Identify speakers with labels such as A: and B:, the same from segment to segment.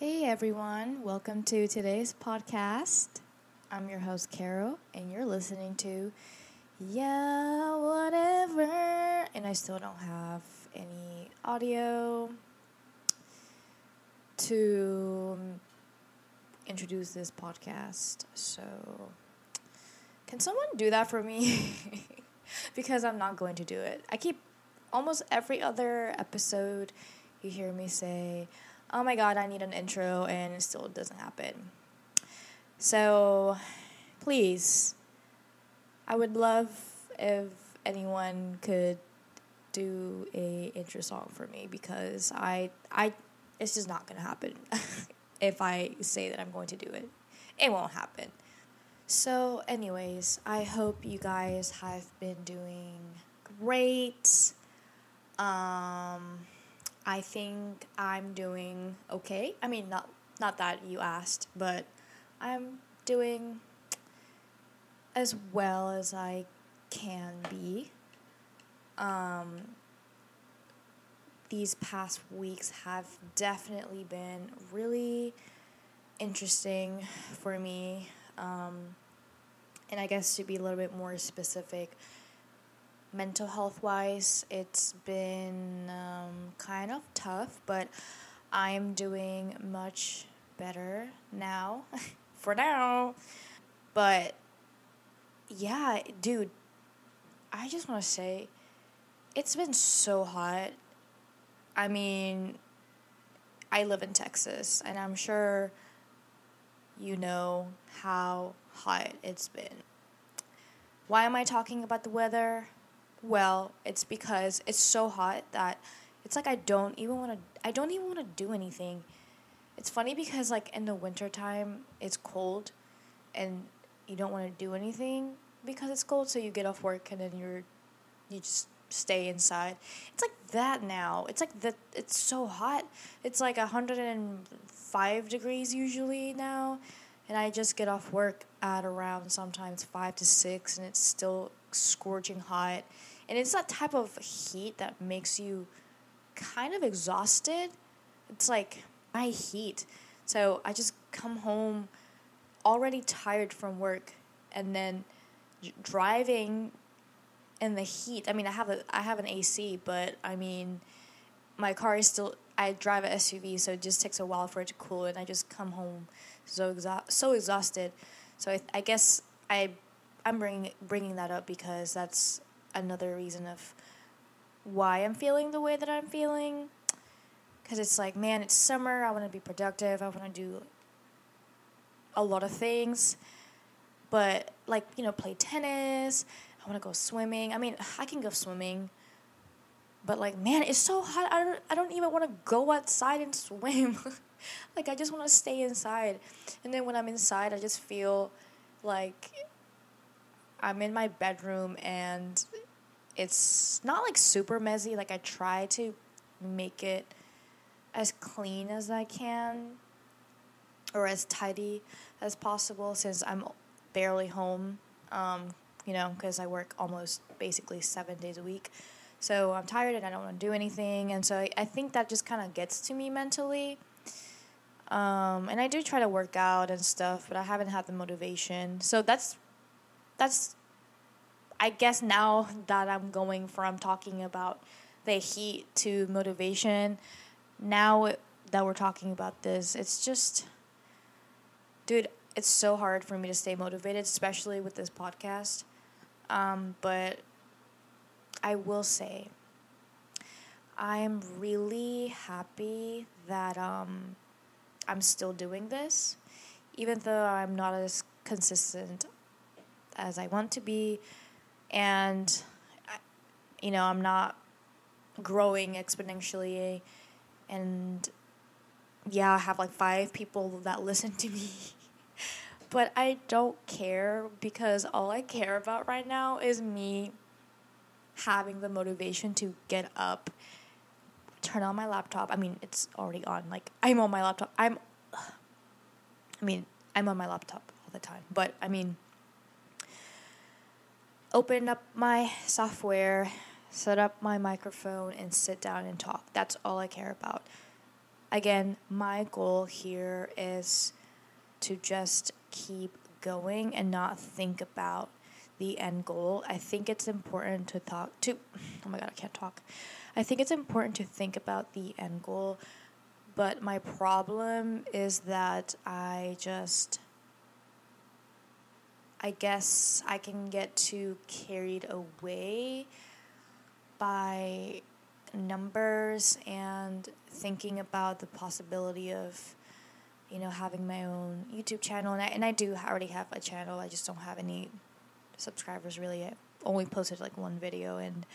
A: Hey everyone, welcome to today's podcast. I'm your host Carol, and you're listening to Yeah, whatever. And I still don't have any audio to introduce this podcast. So, can someone do that for me? because I'm not going to do it. I keep almost every other episode, you hear me say, oh my god, I need an intro, and it still doesn't happen. So, please, I would love if anyone could do a intro song for me because I I it's just not gonna happen if I say that I'm going to do it. It won't happen. So, anyways, I hope you guys have been doing great. Um, I think I'm doing okay. I mean, not not that you asked, but I'm doing as well as I can be. Um, these past weeks have definitely been really interesting for me. Um, and I guess to be a little bit more specific, mental health wise, it's been um, kind of tough, but I'm doing much better now. for now. But yeah, dude, I just want to say it's been so hot. I mean, I live in Texas, and I'm sure you know how hot it's been. Why am I talking about the weather? Well, it's because it's so hot that it's like I don't even want to I don't even want to do anything. It's funny because like in the wintertime it's cold and you don't want to do anything because it's cold so you get off work and then you're you just stay inside. It's like that now. It's like that it's so hot. It's like 105 degrees usually now and I just get off work at around sometimes 5 to 6 and it's still scorching hot. And it's that type of heat that makes you kind of exhausted. It's like my heat. So I just come home already tired from work and then driving in the heat. I mean, I have a I have an AC, but I mean, my car is still I drive an SUV, so it just takes a while for it to cool and I just come home so exa- so exhausted. So I, I guess I I'm bringing bringing that up because that's another reason of why I'm feeling the way that I'm feeling. Because it's like, man, it's summer. I want to be productive. I want to do a lot of things. But, like, you know, play tennis. I want to go swimming. I mean, I can go swimming. But, like, man, it's so hot. I don't, I don't even want to go outside and swim. like, I just want to stay inside. And then when I'm inside, I just feel like I'm in my bedroom and it's not like super messy. Like I try to make it as clean as I can or as tidy as possible since I'm barely home. Um, you know, because I work almost basically seven days a week. So I'm tired and I don't want to do anything. And so I, I think that just kind of gets to me mentally. Um, and I do try to work out and stuff, but I haven't had the motivation. So that's that's I guess now that I'm going from talking about the heat to motivation, now that we're talking about this, it's just, dude, it's so hard for me to stay motivated, especially with this podcast. Um, but I will say, I am really happy that um, I'm still doing this, even though I'm not as consistent as I want to be and you know i'm not growing exponentially. And yeah i have like five people that listen to me. But i don't care because all i care about right now is me having the motivation to get up turn on my laptop. I mean it's already on. Like i'm on my laptop. I'm i mean i'm on my laptop all the time. But i mean open up my software, set up my microphone, and sit down and talk. That's all I care about. again, my goal here is to just keep going and not think about the end goal. I think it's important to talk to oh my god, I can't talk. I think it's important to think about the end goal, but my problem is that I just I guess I can get too carried away by numbers and thinking about the possibility of you know having my own YouTube channel. And I, and I do already have a channel. I just don't have any subscribers really. I only posted like one video. And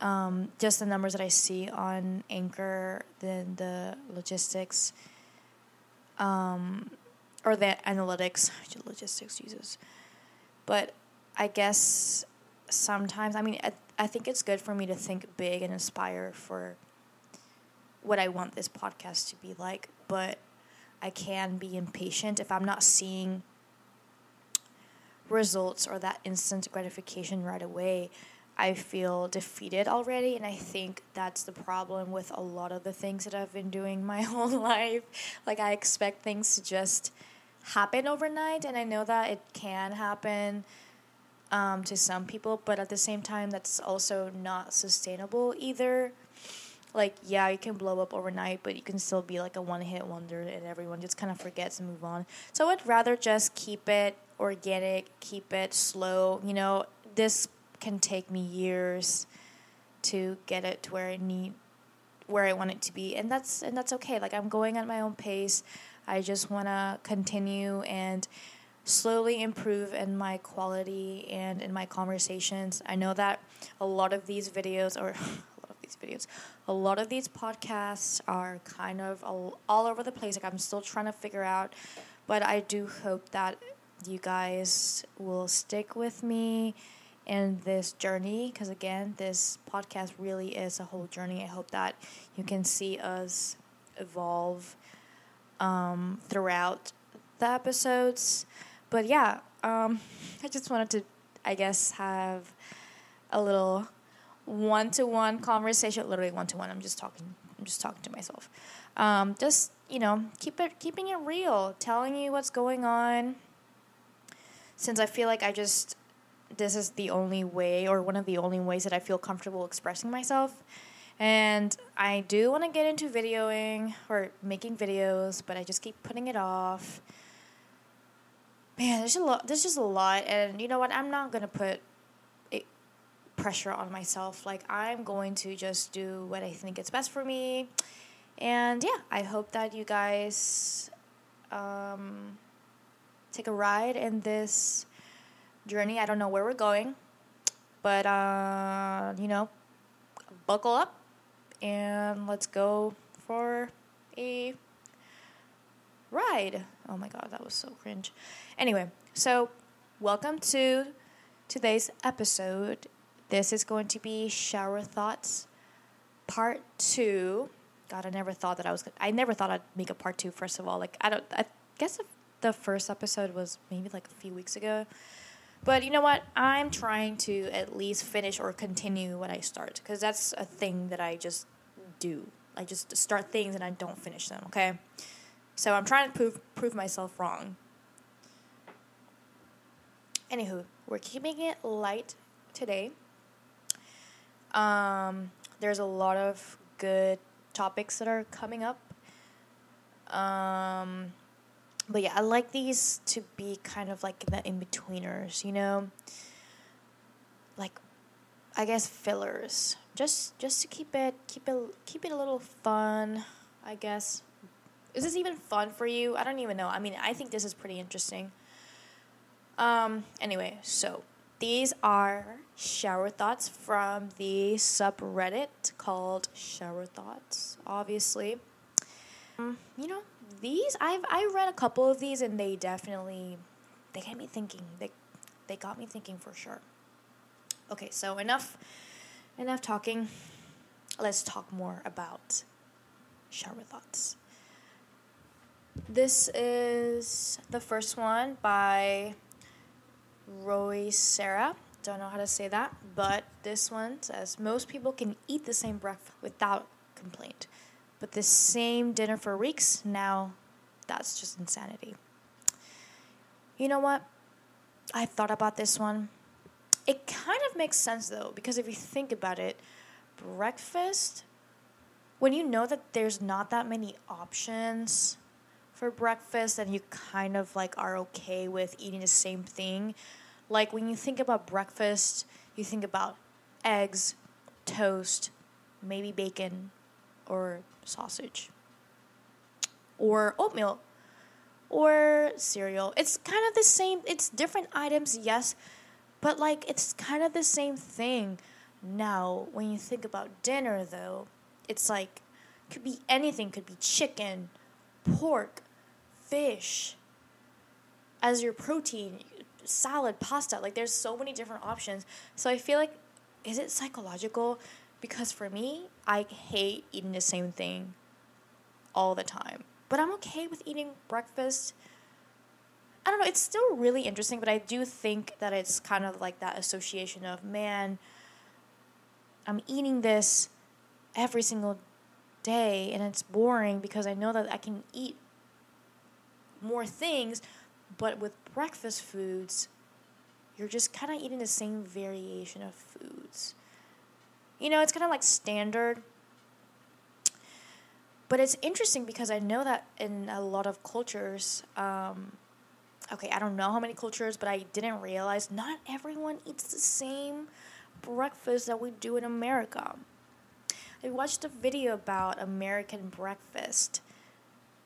A: um, just the numbers that I see on Anchor then the logistics um, or the analytics logistics uses but I guess sometimes I mean I, I think it's good for me to think big and aspire for what I want this podcast to be like, but I can be impatient if I'm not seeing results or that instant gratification right away. I feel defeated already, and I think that's the problem with a lot of the things that I've been doing my whole life. Like, I expect things to just happen overnight, and I know that it can happen um, to some people, but at the same time, that's also not sustainable either. Like, yeah, you can blow up overnight, but you can still be like a one hit wonder, and everyone just kind of forgets and move on. So I'd rather just keep it organic, keep it slow. You know, this can take me years to get it to where I need where I want it to be and that's and that's okay like I'm going at my own pace I just want to continue and slowly improve in my quality and in my conversations. I know that a lot of these videos, or a lot of these videos, a lot of these podcasts are kind of all, all over the place. Like I'm still trying to figure out, but I do hope that you guys will stick with me in this journey because again this podcast really is a whole journey i hope that you can see us evolve um, throughout the episodes but yeah, um, I just wanted to, I guess, have a little one-to-one conversation. Literally one-to-one. I'm just talking. I'm just talking to myself. Um, just you know, keep it keeping it real, telling you what's going on. Since I feel like I just this is the only way or one of the only ways that I feel comfortable expressing myself. And I do want to get into videoing or making videos, but I just keep putting it off man, there's a lot. There's just a lot, and you know what? I'm not gonna put pressure on myself. Like I'm going to just do what I think is best for me, and yeah, I hope that you guys um, take a ride in this journey. I don't know where we're going, but uh, you know, buckle up and let's go for a ride. Oh my god, that was so cringe. Anyway, so welcome to today's episode. This is going to be shower thoughts part 2. God, I never thought that I was I never thought I'd make a part 2 first of all. Like I don't I guess the first episode was maybe like a few weeks ago. But you know what? I'm trying to at least finish or continue what I start because that's a thing that I just do. I just start things and I don't finish them, okay? So I'm trying to prove prove myself wrong. Anywho, we're keeping it light today. Um, there's a lot of good topics that are coming up. Um, but yeah, I like these to be kind of like the in betweeners, you know, like I guess fillers, just just to keep it keep it keep it a little fun, I guess. Is this even fun for you? I don't even know. I mean, I think this is pretty interesting. Um, anyway, so these are shower thoughts from the subreddit called Shower Thoughts, obviously. Um, you know, these I've I read a couple of these and they definitely they get me thinking. They they got me thinking for sure. Okay, so enough enough talking. Let's talk more about shower thoughts. This is the first one by Roy Sarah. Don't know how to say that, but this one says most people can eat the same breakfast without complaint. But the same dinner for weeks, now that's just insanity. You know what? I thought about this one. It kind of makes sense though, because if you think about it, breakfast, when you know that there's not that many options for breakfast and you kind of like are okay with eating the same thing, like when you think about breakfast, you think about eggs, toast, maybe bacon or sausage, or oatmeal, or cereal. It's kind of the same, it's different items, yes, but like it's kind of the same thing. Now, when you think about dinner though, it's like could be anything, could be chicken, pork, fish as your protein, salad, pasta. Like there's so many different options. So I feel like is it psychological? Because for me, I hate eating the same thing all the time. But I'm okay with eating breakfast. I don't know, it's still really interesting, but I do think that it's kind of like that association of, man, I'm eating this every single day and it's boring because I know that I can eat more things, but with breakfast foods, you're just kind of eating the same variation of foods. You know, it's kind of like standard. But it's interesting because I know that in a lot of cultures, um, okay, I don't know how many cultures, but I didn't realize not everyone eats the same breakfast that we do in America. I watched a video about American breakfast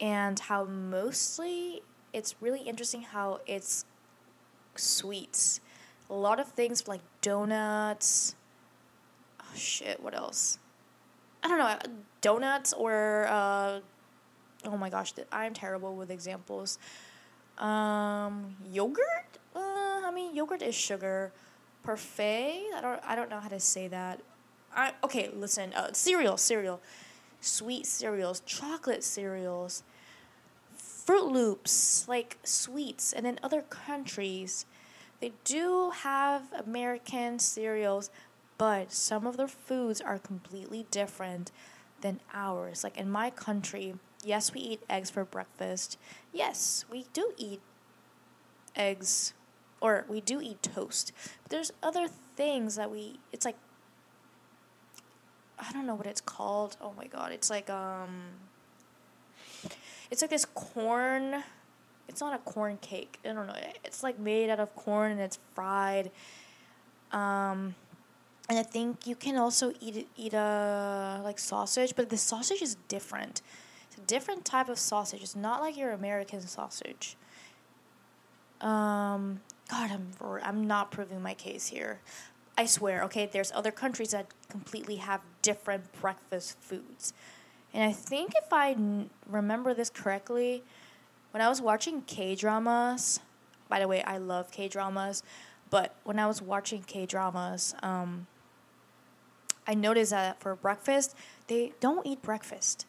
A: and how mostly it's really interesting how it's sweets. A lot of things like donuts. Shit, what else? I don't know, donuts or uh, oh my gosh, I'm terrible with examples. Um, yogurt? Uh, I mean, yogurt is sugar. Parfait? I don't I don't know how to say that. I okay, listen. Uh, cereal, cereal. Sweet cereals, chocolate cereals. Froot Loops, like sweets, and in other countries, they do have American cereals, but some of their foods are completely different than ours. Like in my country, yes, we eat eggs for breakfast. Yes, we do eat eggs, or we do eat toast. But there's other things that we, it's like, I don't know what it's called. Oh my god, it's like, um, it's like this corn. It's not a corn cake. I don't know. It's like made out of corn and it's fried. Um, and I think you can also eat eat a like sausage, but the sausage is different. It's a different type of sausage. It's not like your American sausage. Um, God, I'm I'm not proving my case here. I swear. Okay, there's other countries that completely have different breakfast foods. And I think if I n- remember this correctly, when I was watching K dramas, by the way, I love K dramas, but when I was watching K dramas, um, I noticed that for breakfast, they don't eat breakfast.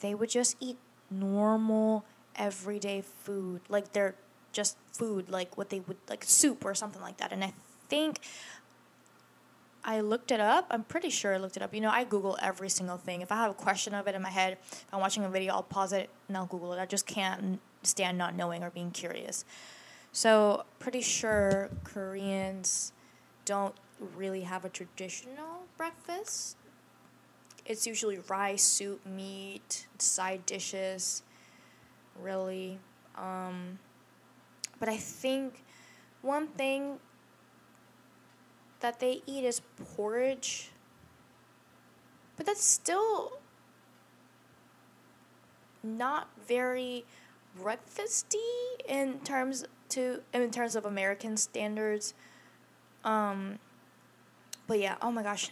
A: They would just eat normal, everyday food. Like they're just food, like what they would, like soup or something like that. And I think I looked it up. I'm pretty sure I looked it up. You know, I Google every single thing. If I have a question of it in my head, if I'm watching a video, I'll pause it and I'll Google it. I just can't stand not knowing or being curious. So, pretty sure Koreans don't really have a traditional breakfast. It's usually rice, soup, meat, side dishes, really. Um, but I think one thing that they eat is porridge. But that's still not very breakfasty in terms to in terms of American standards. Um, but yeah, oh my gosh,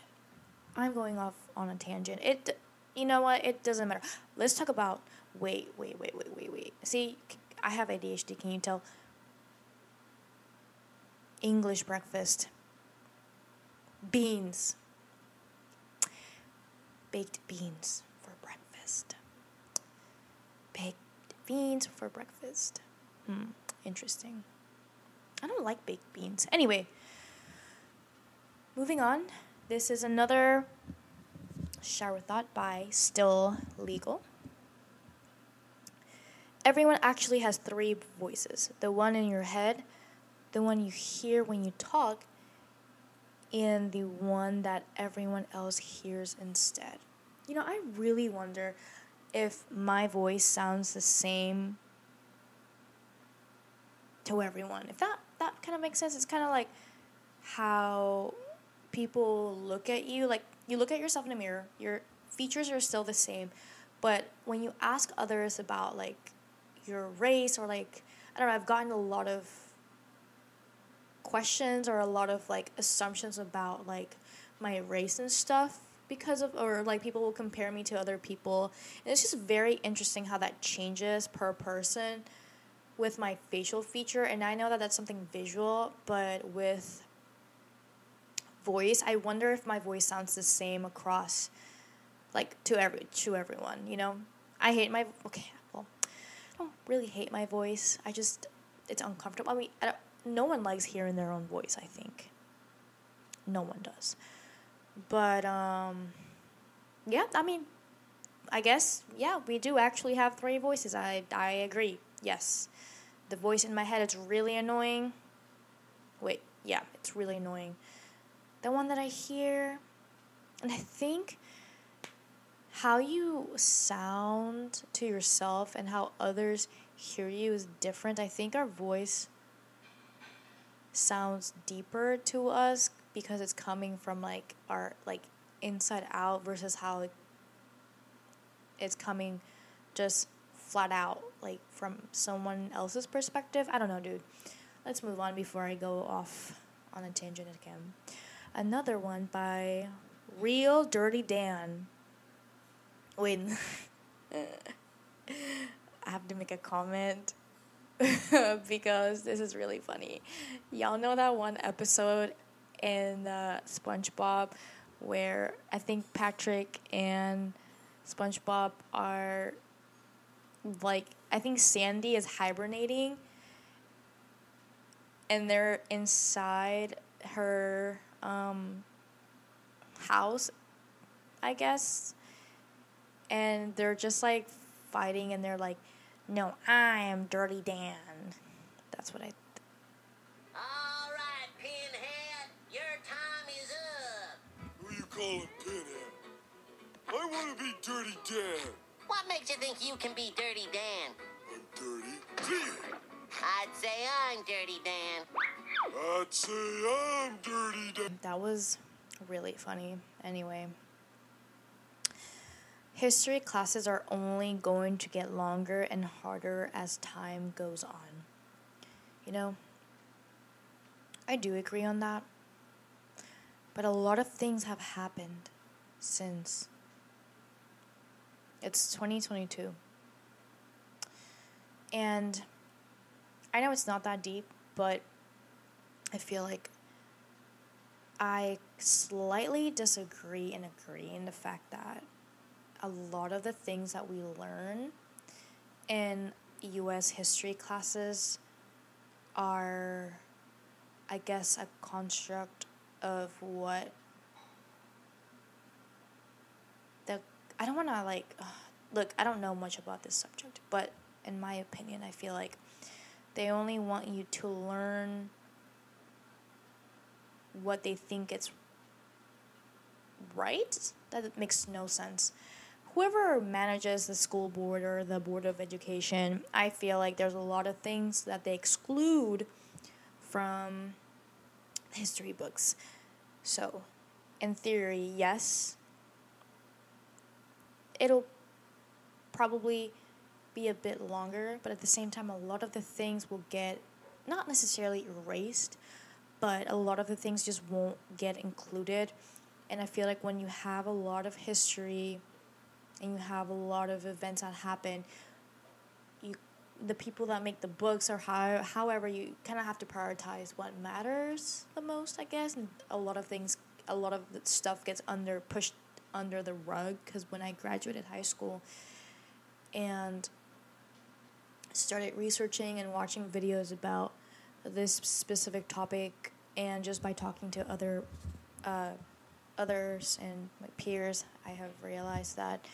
A: I'm going off on a tangent. It, you know what? It doesn't matter. Let's talk about. Wait, wait, wait, wait, wait, wait. See, I have ADHD. Can you tell? English breakfast beans. Baked beans for breakfast. Baked beans for breakfast. Hmm, interesting. I don't like baked beans. Anyway, moving on. This is another Shower Thought by Still Legal. Everyone actually has three voices the one in your head, the one you hear when you talk, and the one that everyone else hears instead. You know, I really wonder if my voice sounds the same to everyone. If that that kind of makes sense, it's kind of like how people look at you. Like you look at yourself in a mirror, your features are still the same, but when you ask others about like your race or like I don't know, I've gotten a lot of questions or a lot of like assumptions about like my race and stuff because of or like people will compare me to other people and it's just very interesting how that changes per person with my facial feature and i know that that's something visual but with voice i wonder if my voice sounds the same across like to every to everyone you know? I hate my okay well i don't really hate my voice. I just it's uncomfortable. I mean I no one likes hearing their own voice i think. No one does. But um yeah i mean i guess yeah we do actually have three voices. I i agree. Yes. The voice in my head it's really annoying. Wait yeah it's really annoying the one that i hear and i think how you sound to yourself and how others hear you is different i think our voice sounds deeper to us because it's coming from like our like inside out versus how it's coming just flat out like from someone else's perspective. I don't know, dude. Let's move on before I go off on a tangent again. Another one by Real Dirty Dan. Wait. I have to make a comment because this is really funny. Y'all know that one episode in uh, SpongeBob where I think Patrick and SpongeBob are like I think Sandy is hibernating and they're inside her um, house, I guess. And they're just like fighting and they're like, no, I am Dirty Dan. That's what I. Th-
B: All right, Pinhead, your time is up.
C: Who you calling Pinhead? I want to be Dirty Dan.
B: What makes you think you can be Dirty Dan?
C: I'm Dirty Dan.
B: I'd say I'm Dirty Dan.
C: I'd say I'm Dirty Dan.
A: That was really funny. Anyway, history classes are only going to get longer and harder as time goes on. You know, I do agree on that. But a lot of things have happened since it's 2022. And I know it's not that deep, but I feel like I slightly disagree and agree in the fact that a lot of the things that we learn in US history classes are, I guess, a construct of what the. I don't want to, like, look, I don't know much about this subject, but in my opinion, I feel like they only want you to learn what they think it's right. That makes no sense. Whoever manages the school board or the board of education, I feel like there's a lot of things that they exclude from history books. So, in theory, yes, it'll probably be a bit longer, but at the same time, a lot of the things will get not necessarily erased, but a lot of the things just won't get included. And I feel like when you have a lot of history and you have a lot of events that happen, you the people that make the books or how however you kind of have to prioritize what matters the most, I guess. And a lot of things, a lot of stuff gets under pushed under the rug because when I graduated high school and started researching and watching videos about this specific topic and just by talking to other uh, others and my peers I have realized that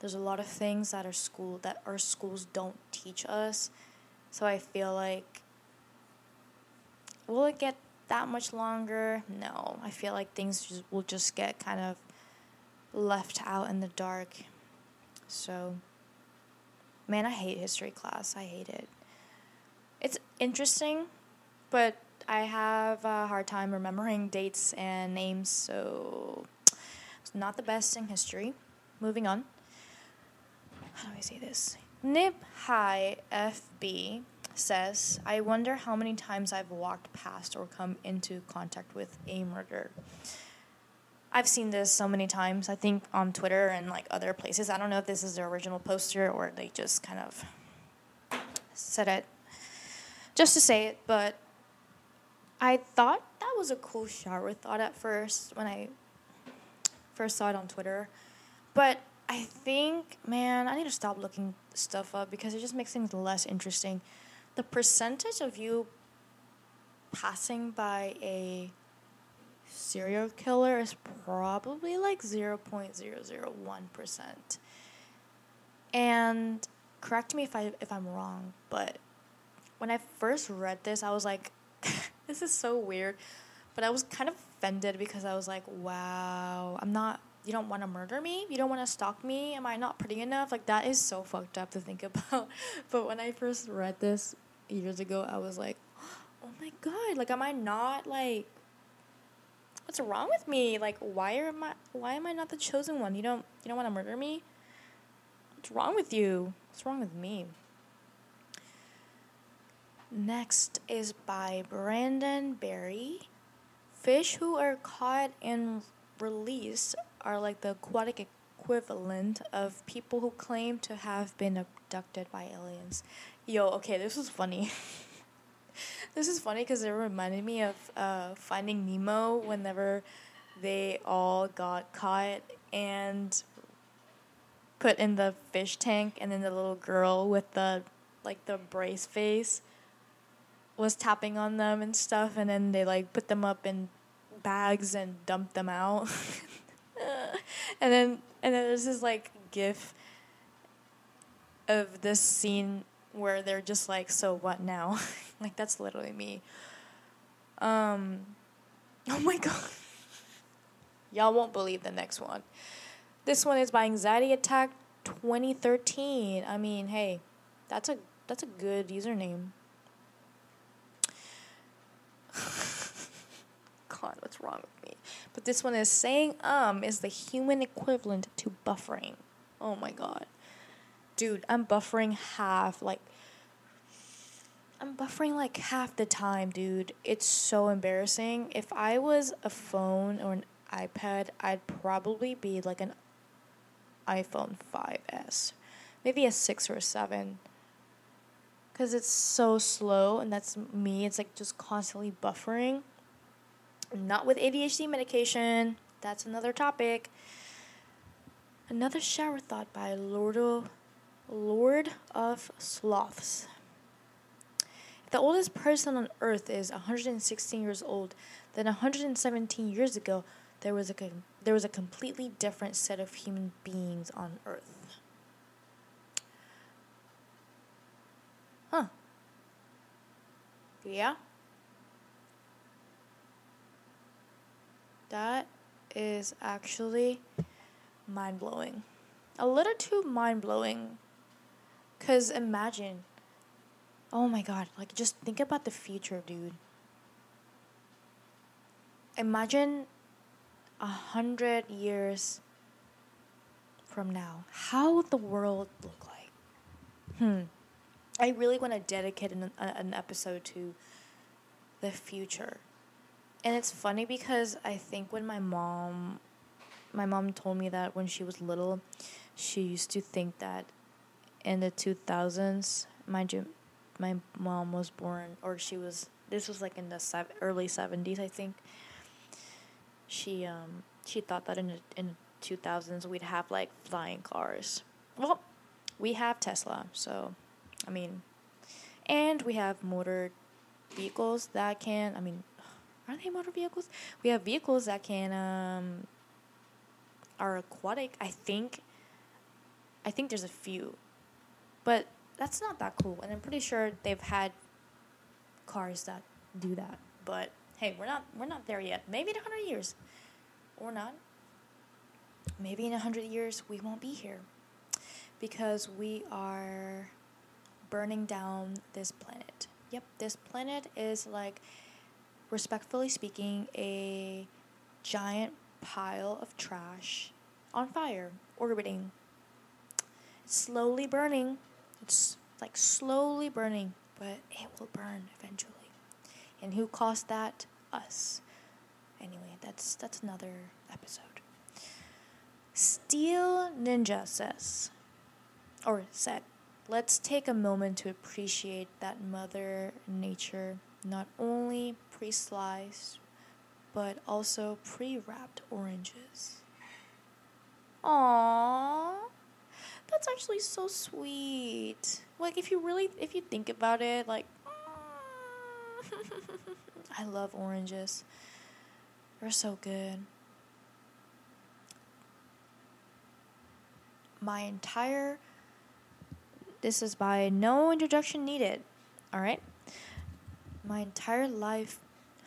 A: there's a lot of things that our school that our schools don't teach us. So I feel like will it get that much longer? No. I feel like things just, will just get kind of left out in the dark. So man, I hate history class. I hate it. It's interesting, but I have a hard time remembering dates and names, so it's not the best in history. Moving on. How do I say this? Nip High FB says, I wonder how many times I've walked past or come into contact with a murder. I've seen this so many times, I think on Twitter and like other places. I don't know if this is the original poster or they just kind of said it just to say it, but I thought that was a cool shower thought at first when I first saw it on Twitter. But I think, man, I need to stop looking stuff up because it just makes things less interesting. The percentage of you passing by a serial killer is probably like 0.001%. And correct me if I if I'm wrong, but when I first read this, I was like this is so weird. But I was kind of offended because I was like, wow, I'm not you don't want to murder me? You don't want to stalk me? Am I not pretty enough? Like that is so fucked up to think about. but when I first read this years ago, I was like, oh my god, like am I not like what's wrong with me? Like why am I why am I not the chosen one? You don't you don't want to murder me? What's wrong with you? What's wrong with me? Next is by Brandon Berry. Fish who are caught and released are like the aquatic equivalent of people who claim to have been abducted by aliens. Yo, okay, this was funny. this is funny because it reminded me of uh, Finding Nemo whenever they all got caught and put in the fish tank, and then the little girl with the like the brace face was tapping on them and stuff, and then they like put them up in bags and dumped them out. and then and then there's this like gif of this scene where they're just like, so what now? like that's literally me. Um oh my god. Y'all won't believe the next one. This one is by Anxiety Attack 2013. I mean, hey, that's a that's a good username. God, what's wrong with me? But this one is saying um is the human equivalent to buffering. Oh my god. Dude, I'm buffering half like I'm buffering like half the time, dude. It's so embarrassing. If I was a phone or an iPad, I'd probably be like an iPhone 5S. Maybe a 6 or a 7 because it's so slow and that's me it's like just constantly buffering. Not with adhd medication that's another topic. Another shower thought by lord of, lord of sloths. If the oldest person on earth is 116 years old. Then 117 years ago there was a there was a completely different set of human beings on earth Huh. Yeah. That is actually mind blowing. A little too mind blowing. Because imagine. Oh my god. Like, just think about the future, dude. Imagine a hundred years from now. How would the world look like? Hmm. I really want to dedicate an, an episode to the future. And it's funny because I think when my mom my mom told me that when she was little, she used to think that in the 2000s, mind you, my mom was born or she was this was like in the sev- early 70s, I think. She um she thought that in the, in 2000s we'd have like flying cars. Well, we have Tesla, so I mean, and we have motor vehicles that can, I mean, are they motor vehicles? We have vehicles that can um, are aquatic. I think. I think there's a few, but that's not that cool. And I'm pretty sure they've had cars that do that. But hey, we're not we're not there yet. Maybe in hundred years, or not. Maybe in hundred years we won't be here, because we are burning down this planet. Yep, this planet is like, respectfully speaking, a giant pile of trash on fire, orbiting. It's slowly burning. It's like slowly burning, but it will burn eventually. And who caused that? Us. Anyway, that's that's another episode. Steel Ninja says, or said, let's take a moment to appreciate that Mother Nature not only pre sliced, but also pre wrapped oranges. Aww. That's actually so sweet. Like, if you really, if you think about it, like, I love oranges. They're so good. My entire this is by no introduction needed. All right? My entire life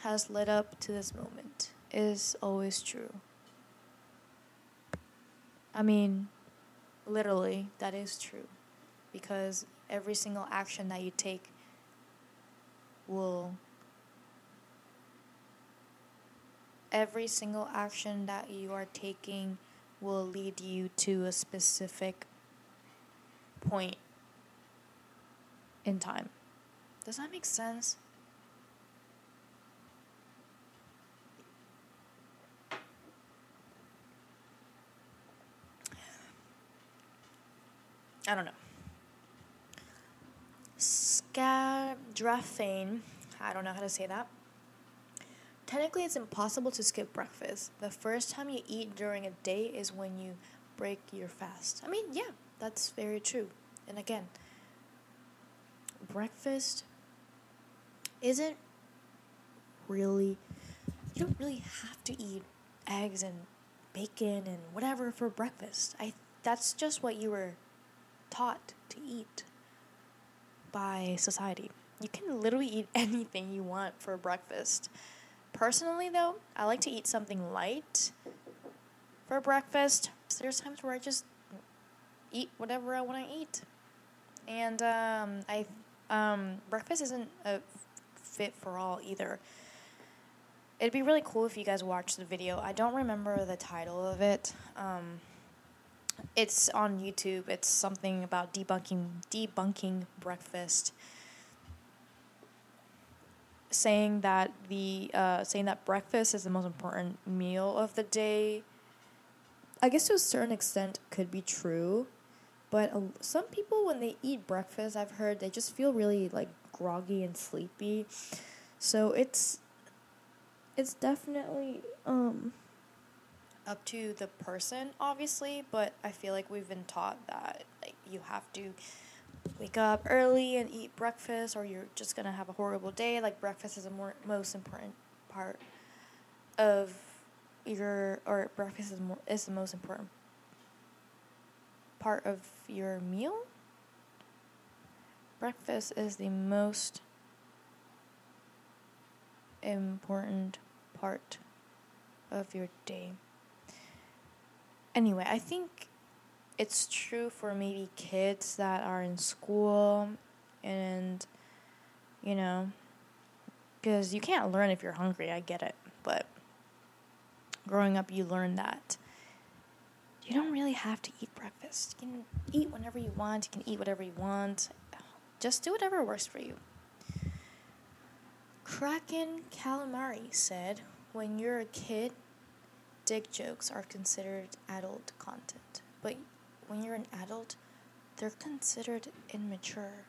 A: has led up to this moment. Is always true. I mean, literally, that is true. Because every single action that you take will. Every single action that you are taking will lead you to a specific point in time. Does that make sense? I don't know. Scadrafane, I don't know how to say that. Technically, it's impossible to skip breakfast. The first time you eat during a day is when you break your fast. I mean, yeah, that's very true. And again, breakfast isn't really you don't really have to eat eggs and bacon and whatever for breakfast. I that's just what you were taught to eat by society. You can literally eat anything you want for breakfast. Personally though, I like to eat something light for breakfast. There's times where I just eat whatever I want to eat. And um, I um, breakfast isn't a fit for all either. It'd be really cool if you guys watched the video. I don't remember the title of it. Um, it's on YouTube. It's something about debunking debunking breakfast, saying that the uh, saying that breakfast is the most important meal of the day. I guess to a certain extent could be true, but uh, some people when they eat breakfast, I've heard they just feel really like groggy and sleepy. So it's it's definitely um up to the person obviously, but I feel like we've been taught that like you have to wake up early and eat breakfast or you're just to have a horrible day. Like breakfast is the more most important part of your or breakfast is more is the most important part of your meal. Breakfast is the most important part of your day. Anyway, I think it's true for maybe kids that are in school and, you know, because you can't learn if you're hungry, I get it. But growing up, you learn that you don't really have to eat breakfast. You can eat whenever you want, you can eat whatever you want. Just do whatever works for you. Kraken Calamari said, When you're a kid, dick jokes are considered adult content. But when you're an adult, they're considered immature.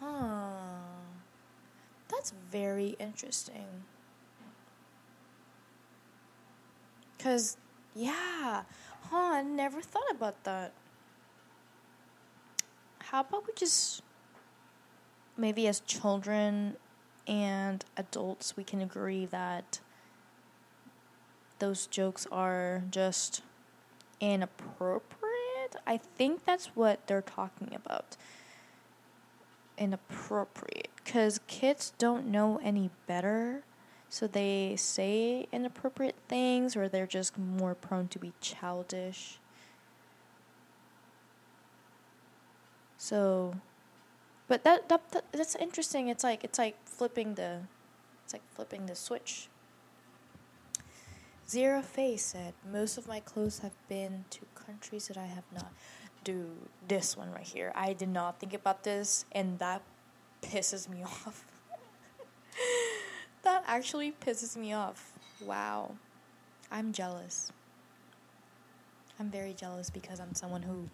A: Huh. That's very interesting. Because, yeah, huh, I never thought about that. How about we just, maybe as children and adults, we can agree that those jokes are just inappropriate. I think that's what they're talking about. Inappropriate. Because kids don't know any better. So they say inappropriate things, or they're just more prone to be childish. So, but that, that, that that's interesting. It's like it's like flipping the, it's like flipping the switch. Zero Face said, Most of my clothes have been to countries that I have not. Dude, this one right here. I did not think about this, and that pisses me off. That actually pisses me off. Wow. I'm jealous. I'm very jealous because I'm someone who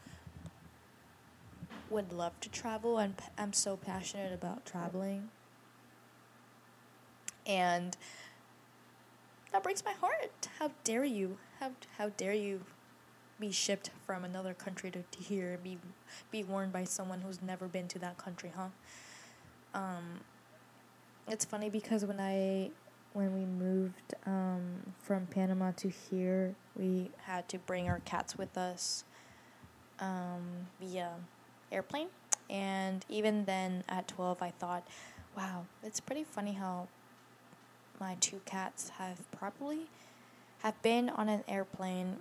A: would love to travel and I'm so passionate about traveling. And that breaks my heart. How dare you? How how dare you be shipped from another country to, to here be be worn by someone who's never been to that country, huh? Um it's funny because when I when we moved um, from Panama to here, we had to bring our cats with us um, via airplane. And even then, at 12, I thought, wow, it's pretty funny how my two cats have probably have been on an airplane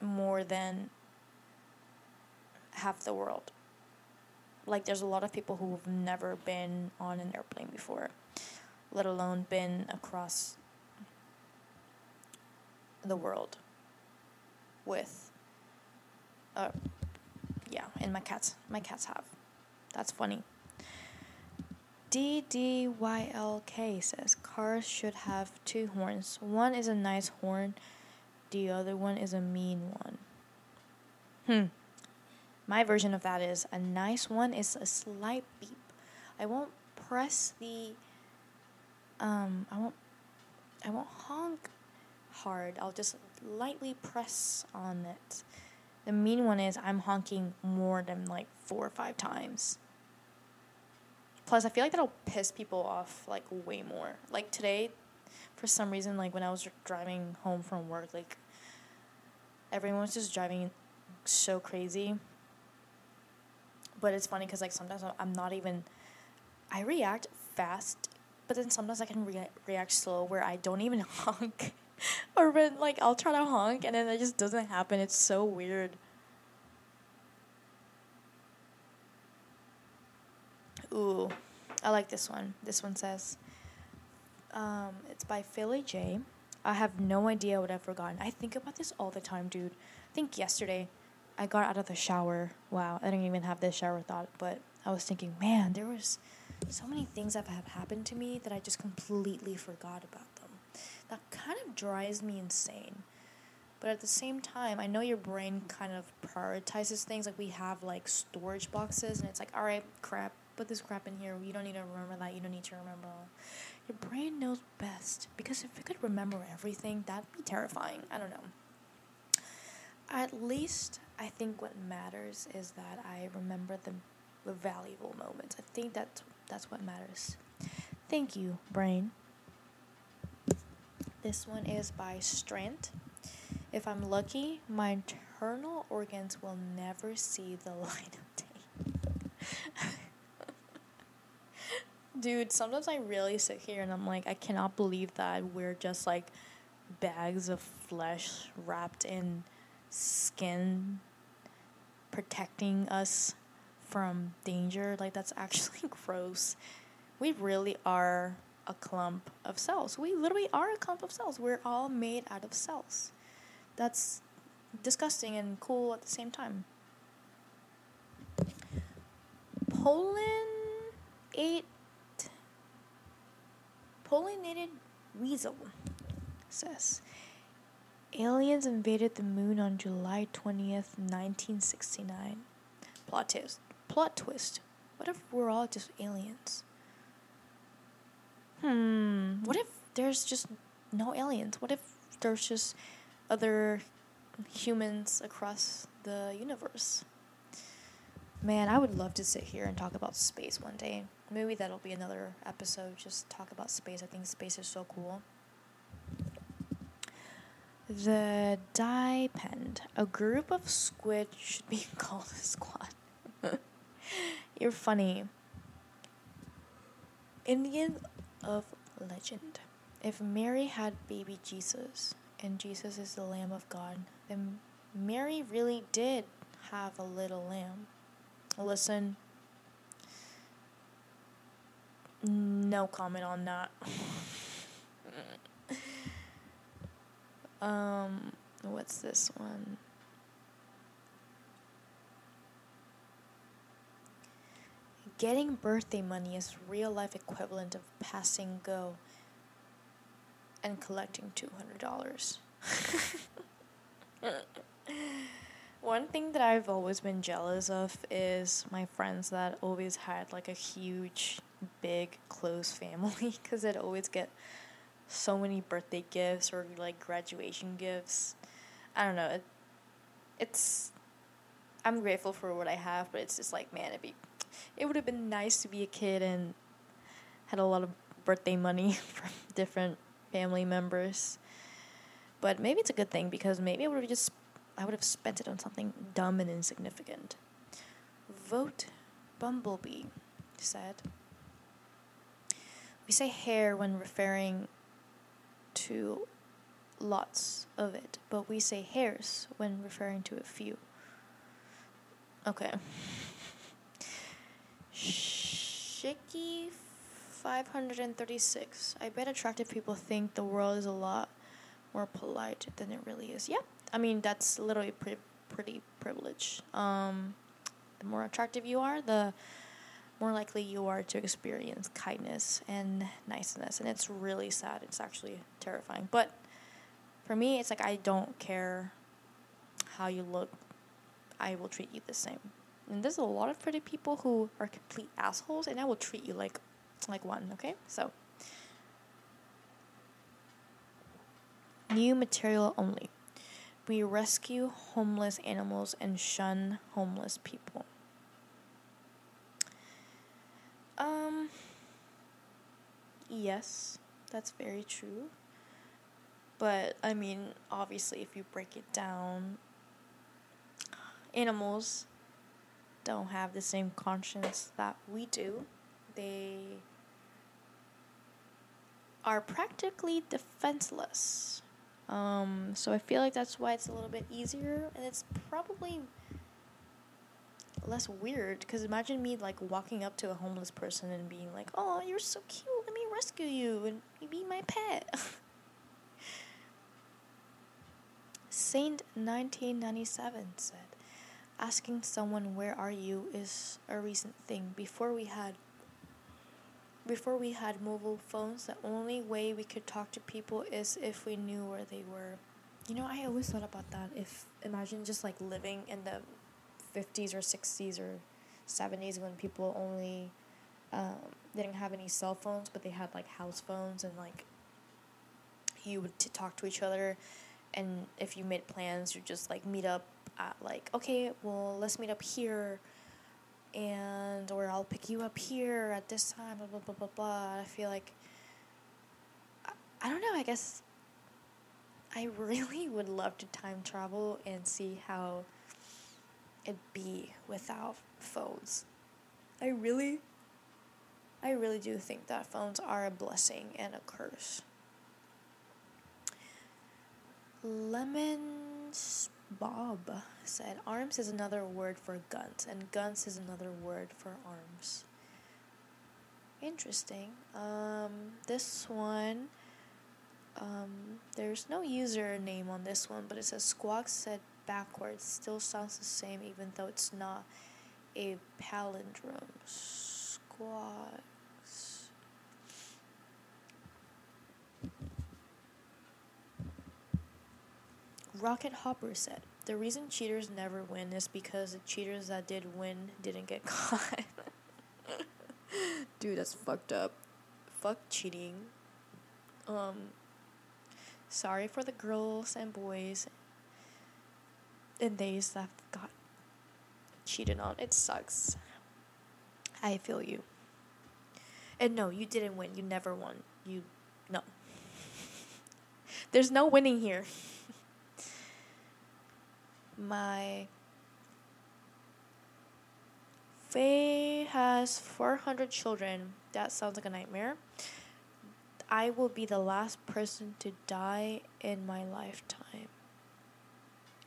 A: more than half the world. Like there's a lot of people who have never been on an airplane before, let alone been across the world with uh yeah, and my cats my cats have. That's funny. DDYLK says cars should have two horns. One is a nice horn, the other one is a mean one. Hmm. My version of that is a nice one is a slight beep. I won't press the um I won't I won't honk hard. I'll just lightly press on it. The mean one is I'm honking more than like four or five times. Plus, I feel like that'll piss people off like way more. Like today, for some reason, like when I was driving home from work, like everyone was just driving so crazy. But it's funny because like sometimes I'm not even, I react fast, but then sometimes I can re- react slow where I don't even honk. or when like I'll try to honk and then it just doesn't happen. It's so weird. Ooh, I like this one. This one says, um, it's by Philly J. I have no idea what I've forgotten. I think about this all the time, dude. I think yesterday I got out of the shower. Wow, I didn't even have this shower thought, but I was thinking, man, there was so many things that have happened to me that I just completely forgot about them. That kind of drives me insane. But at the same time, I know your brain kind of prioritizes things. Like we have like storage boxes, and it's like, all right, crap, put this crap in here. You don't need to remember that. You don't need to remember. Your brain knows best because if it could remember everything, that'd be terrifying. I don't know. At least I think what matters is that I remember the, the valuable moments. I think that's that's what matters. Thank you, brain. This one is by Strength. If I'm lucky, my internal organs will never see the light of day. Dude, sometimes I really sit here and I'm like, I cannot believe that we're just like bags of flesh wrapped in skin protecting us from danger. Like, that's actually gross. We really are a clump of cells. We literally are a clump of cells. We're all made out of cells. That's disgusting and cool at the same time. Poland ate pollinated weasel says aliens invaded the moon on July 20th, 1969. Plot twist. Plot twist. What if we're all just aliens? Hmm. What if there's just no aliens? What if there's just other humans across the universe? Man, I would love to sit here and talk about space one day. Maybe that'll be another episode, just talk about space. I think space is so cool. The Dipend. A group of squid should be called a squad. You're funny. Indian of legend. If Mary had baby Jesus and Jesus is the Lamb of God, then Mary really did have a little lamb. Listen, no comment on that. um, what's this one? Getting birthday money is real life equivalent of passing go and collecting two hundred dollars. One thing that I've always been jealous of is my friends that always had like a huge, big, close family because they'd always get so many birthday gifts or like graduation gifts. I don't know. It, it's I'm grateful for what I have, but it's just like man, it'd be it would have been nice to be a kid and had a lot of birthday money from different family members. But maybe it's a good thing because maybe I would have just I would have spent it on something dumb and insignificant. Vote Bumblebee said. We say hair when referring to lots of it, but we say hairs when referring to a few. Okay. Shiki 536. I bet attractive people think the world is a lot more polite than it really is. Yeah, I mean that's literally pretty pretty privilege. Um, the more attractive you are, the more likely you are to experience kindness and niceness, and it's really sad. It's actually terrifying. But for me, it's like I don't care how you look. I will treat you the same. And there's a lot of pretty people who are complete assholes, and I will treat you like like one. Okay, so. New material only. We rescue homeless animals and shun homeless people. Um, yes, that's very true. But, I mean, obviously, if you break it down, animals don't have the same conscience that we do. They are practically defenseless. Um, so I feel like that's why it's a little bit easier, and it's probably less weird. Because imagine me like walking up to a homeless person and being like, "Oh, you're so cute. Let me rescue you and you be my pet." Saint 1997 said, "Asking someone where are you is a recent thing. Before we had before we had mobile phones, the only way we could talk to people is if we knew where they were. You know, I always thought about that. If imagine just like living in the 50s or 60s or 70s when people only um, didn't have any cell phones, but they had like house phones and like you would t- talk to each other. And if you made plans, you just like meet up at like, okay, well, let's meet up here and or I'll pick you up here at this time, blah blah blah blah blah. I feel like I, I don't know, I guess I really would love to time travel and see how it'd be without phones. I really I really do think that phones are a blessing and a curse. Lemons Bob said, arms is another word for guns, and guns is another word for arms. Interesting. Um, this one, um, there's no username on this one, but it says Squawk said backwards. Still sounds the same, even though it's not a palindrome. Squawks. Rocket Hopper said, The reason cheaters never win is because the cheaters that did win didn't get caught. Dude, that's fucked up. Fuck cheating. Um, sorry for the girls and boys and days that got cheated on. It sucks. I feel you. And no, you didn't win. You never won. You, no. There's no winning here. my Faye has 400 children. That sounds like a nightmare. I will be the last person to die in my lifetime.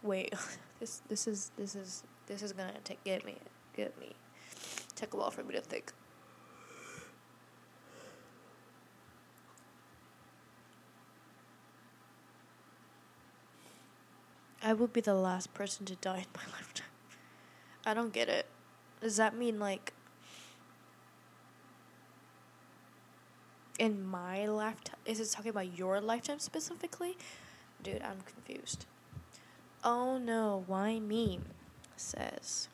A: Wait, this this is this is this is gonna take get me get me. Take a while for me to think. I will be the last person to die in my lifetime. I don't get it. Does that mean like in my lifetime? Is it talking about your lifetime specifically? Dude, I'm confused. Oh no, why me? Says.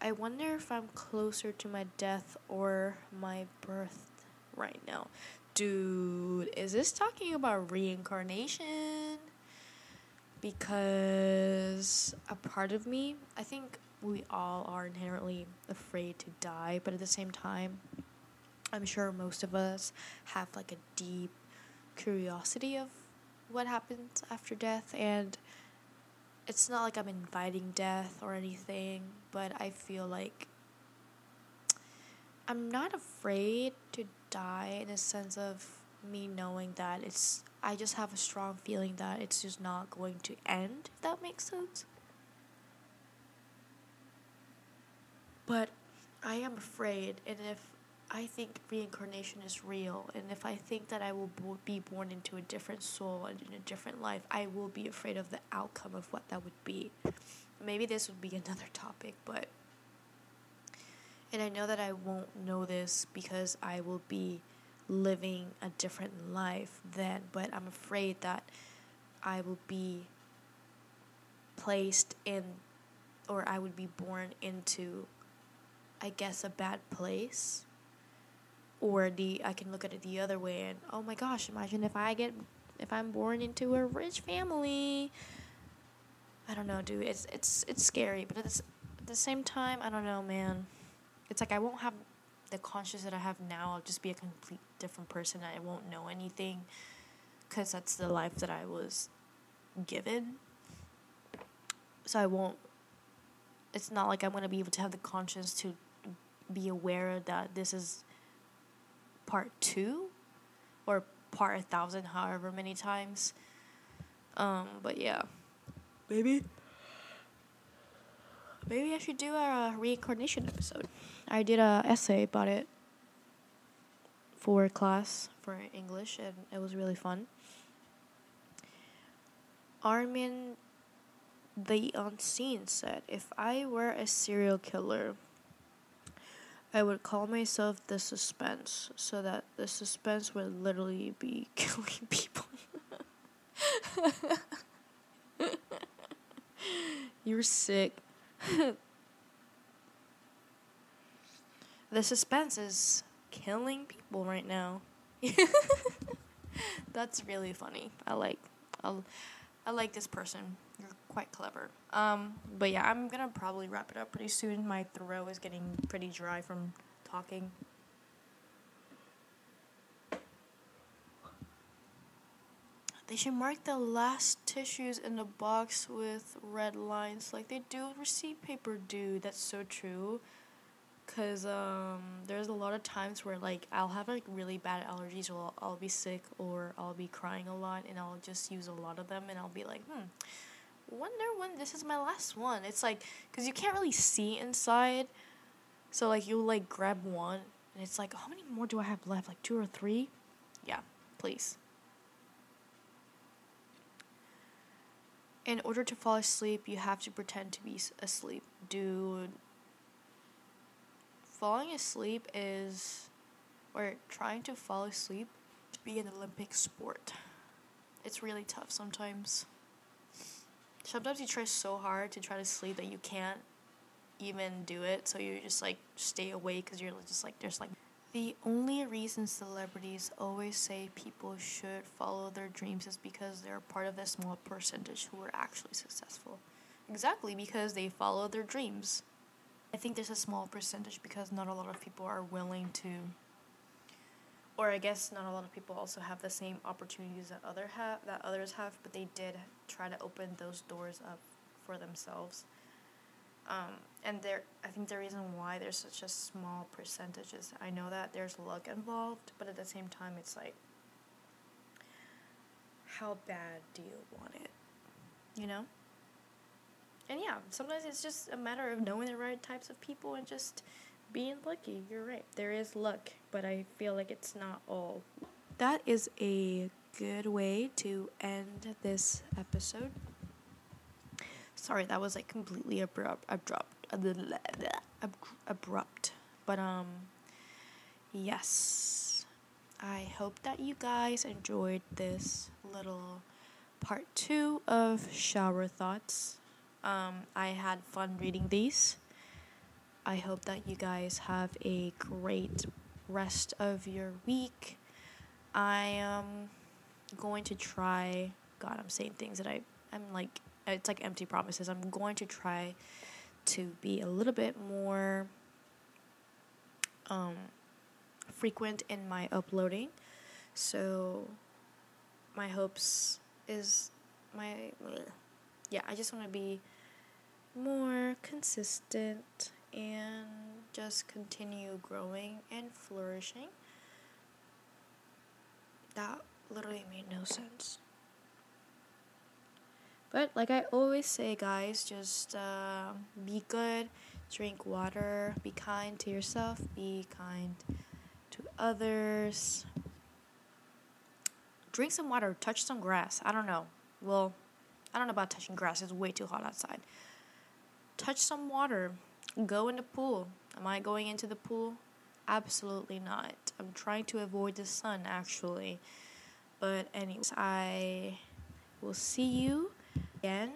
A: I wonder if I'm closer to my death or my birth right now. Dude, is this talking about reincarnation? Because a part of me, I think we all are inherently afraid to die, but at the same time, I'm sure most of us have like a deep curiosity of what happens after death and it's not like I'm inviting death or anything, but I feel like I'm not afraid to die in a sense of me knowing that it's I just have a strong feeling that it's just not going to end, if that makes sense. But I am afraid, and if I think reincarnation is real, and if I think that I will be born into a different soul and in a different life, I will be afraid of the outcome of what that would be. Maybe this would be another topic, but. And I know that I won't know this because I will be living a different life then, but I'm afraid that I will be placed in, or I would be born into I guess a bad place. Or the I can look at it the other way and oh my gosh, imagine if I get if I'm born into a rich family. I don't know, dude. It's it's it's scary, but at the, same time, I don't know, man. It's like I won't have the conscience that I have now. I'll just be a complete different person. I won't know anything because that's the life that I was given. So I won't. It's not like I'm gonna be able to have the conscience to be aware that this is part two or part a thousand, however many times. Um, but yeah, maybe maybe I should do a reincarnation episode. I did a essay about it for class for English, and it was really fun. Armin the Unseen said, If I were a serial killer, I would call myself the suspense so that the suspense would literally be killing people. You're sick. the suspense is killing people right now. That's really funny. I like I, I like this person. Quite clever. Um, but yeah, I'm gonna probably wrap it up pretty soon. My throat is getting pretty dry from talking. They should mark the last tissues in the box with red lines like they do receipt paper do. That's so true. Cause um, there's a lot of times where like I'll have like really bad allergies, or I'll, I'll be sick, or I'll be crying a lot, and I'll just use a lot of them, and I'll be like, hmm, wonder when this is my last one. It's like, cause you can't really see inside, so like you'll like grab one, and it's like, how many more do I have left? Like two or three? Yeah, please. In order to fall asleep, you have to pretend to be asleep, dude falling asleep is, or trying to fall asleep to be an Olympic sport. It's really tough sometimes. Sometimes you try so hard to try to sleep that you can't even do it, so you just like stay awake because you're just like, there's like. The only reason celebrities always say people should follow their dreams is because they're part of a small percentage who are actually successful. Exactly, because they follow their dreams. I think there's a small percentage because not a lot of people are willing to, or I guess not a lot of people also have the same opportunities that other have that others have, but they did try to open those doors up for themselves. Um, and there, I think the reason why there's such a small percentage is I know that there's luck involved, but at the same time, it's like, how bad do you want it? You know? And yeah, sometimes it's just a matter of knowing the right types of people and just being lucky. You're right. There is luck, but I feel like it's not all. That is a good way to end this episode. Sorry, that was like completely abrupt, abrupt, abrupt. But um, yes, I hope that you guys enjoyed this little part two of shower thoughts. Um, I had fun reading these. I hope that you guys have a great rest of your week. I am going to try. God, I'm saying things that I I'm like it's like empty promises. I'm going to try to be a little bit more um, frequent in my uploading. So my hopes is my yeah, I just want to be more consistent and just continue growing and flourishing. That literally made no sense. But like I always say, guys, just uh, be good, drink water, be kind to yourself, be kind to others. Drink some water, touch some grass. I don't know. Well, I don't know about touching grass, it's way too hot outside. Touch some water, go in the pool. Am I going into the pool? Absolutely not. I'm trying to avoid the sun actually. But, anyways, I will see you again.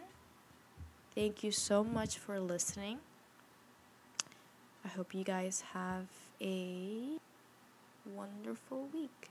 A: Thank you so much for listening. I hope you guys have a wonderful week.